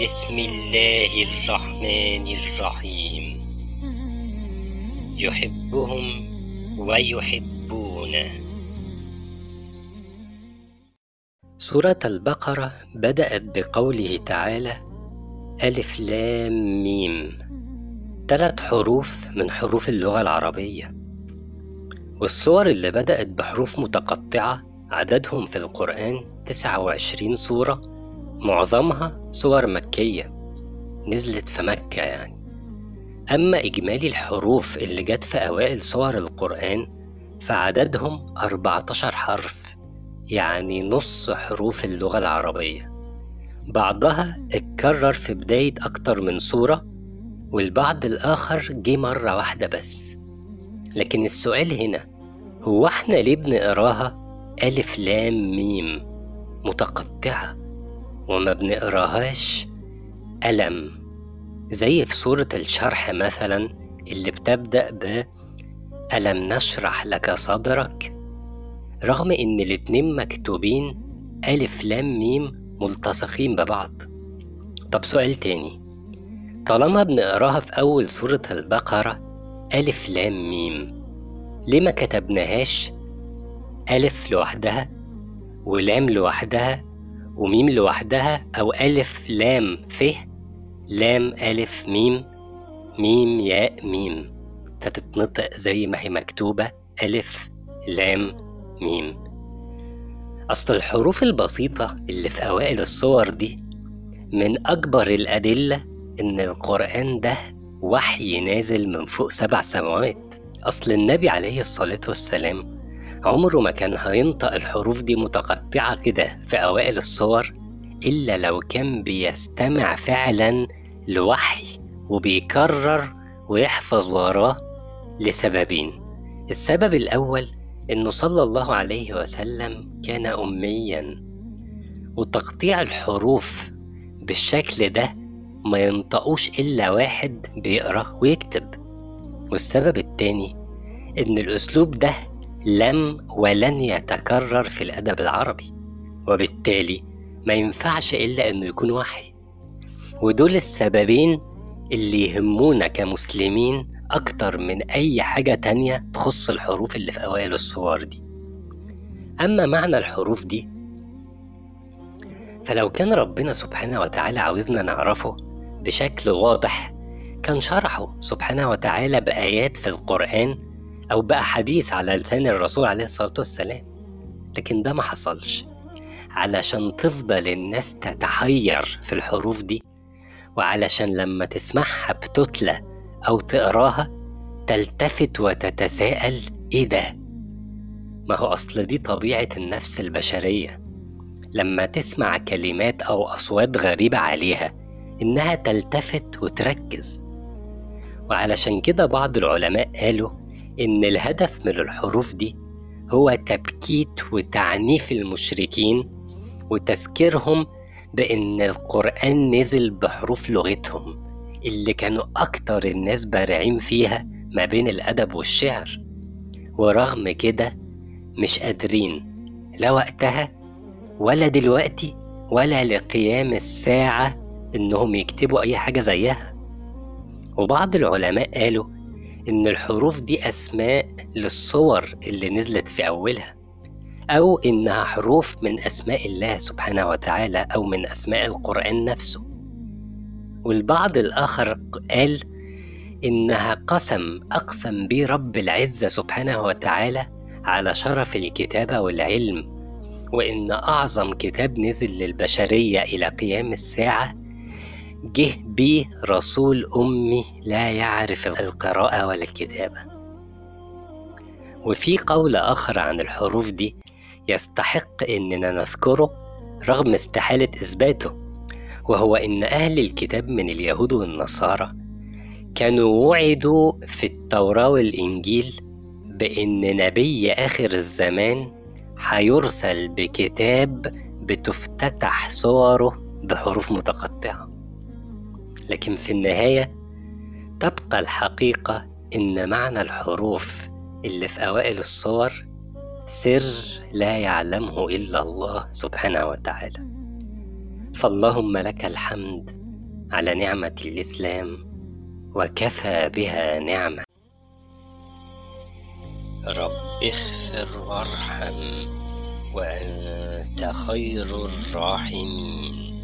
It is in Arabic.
بسم الله الرحمن الرحيم. يحبهم ويحبونه. سورة البقرة بدأت بقوله تعالى ألف لام ميم. ثلاث حروف من حروف اللغة العربية. والصور اللي بدأت بحروف متقطعة عددهم في القرآن 29 سورة. معظمها سور مكية نزلت في مكة يعني. أما إجمالي الحروف اللي جت في أوائل سور القرآن فعددهم 14 حرف يعني نص حروف اللغة العربية. بعضها اتكرر في بداية أكتر من سورة والبعض الآخر جه مرة واحدة بس. لكن السؤال هنا هو إحنا ليه بنقراها ألف لام ميم متقطعة؟ وما بنقراهاش ألم زي في سورة الشرح مثلا اللي بتبدأ ب ألم نشرح لك صدرك؟ رغم إن الاتنين مكتوبين ألف لام ميم ملتصقين ببعض. طب سؤال تاني. طالما بنقراها في أول سورة البقرة ألف لام ميم ليه ما كتبناهاش ألف لوحدها ولام لوحدها وميم لوحدها أو ألف لام ف لام ألف ميم ميم ياء ميم. فتتنطق زي ما هي مكتوبة ألف لام ميم. أصل الحروف البسيطة اللي في أوائل الصور دي من أكبر الأدلة إن القرآن ده وحي نازل من فوق سبع سماوات. أصل النبي عليه الصلاة والسلام عمره ما كان هينطق الحروف دي متقطعة كده في أوائل الصور إلا لو كان بيستمع فعلا لوحي وبيكرر ويحفظ وراه لسببين. السبب الأول إنه صلى الله عليه وسلم كان أميا وتقطيع الحروف بالشكل ده ما ينطقوش إلا واحد بيقرأ ويكتب. والسبب التاني إن الأسلوب ده لم ولن يتكرر في الأدب العربي وبالتالي ما ينفعش إلا إنه يكون وحي ودول السببين اللي يهمونا كمسلمين أكتر من أي حاجة تانية تخص الحروف اللي في أوائل الصور دي. أما معنى الحروف دي فلو كان ربنا سبحانه وتعالى عاوزنا نعرفه بشكل واضح كان شرحه سبحانه وتعالى بآيات في القرآن أو بأحاديث على لسان الرسول عليه الصلاة والسلام. لكن ده ما حصلش. علشان تفضل الناس تتحير في الحروف دي وعلشان لما تسمعها بتتلى أو تقراها تلتفت وتتساءل إيه ده؟ ما هو أصل دي طبيعة النفس البشرية. لما تسمع كلمات أو أصوات غريبة عليها إنها تلتفت وتركز. وعلشان كده بعض العلماء قالوا إن الهدف من الحروف دي هو تبكيت وتعنيف المشركين وتذكيرهم بإن القرآن نزل بحروف لغتهم اللي كانوا أكتر الناس بارعين فيها ما بين الأدب والشعر. ورغم كده مش قادرين لا وقتها ولا دلوقتي ولا لقيام الساعة إنهم يكتبوا أي حاجة زيها. وبعض العلماء قالوا إن الحروف دي أسماء للصور اللي نزلت في أولها أو إنها حروف من أسماء الله سبحانه وتعالى أو من أسماء القرآن نفسه. والبعض الآخر قال إنها قسم أقسم به رب العزة سبحانه وتعالى على شرف الكتابة والعلم وإن أعظم كتاب نزل للبشرية إلى قيام الساعة جه بيه رسول أمي لا يعرف القراءة ولا الكتابة. وفي قول آخر عن الحروف دي يستحق إننا نذكره رغم استحالة إثباته وهو إن أهل الكتاب من اليهود والنصارى كانوا وعدوا في التوراة والإنجيل بإن نبي آخر الزمان هيرسل بكتاب بتفتتح صوره بحروف متقطعة. لكن في النهاية تبقى الحقيقة إن معنى الحروف اللي في أوائل الصور سر لا يعلمه إلا الله سبحانه وتعالى. فاللهم لك الحمد على نعمة الإسلام وكفى بها نعمة. رب اغفر وارحم وأنت خير الراحمين.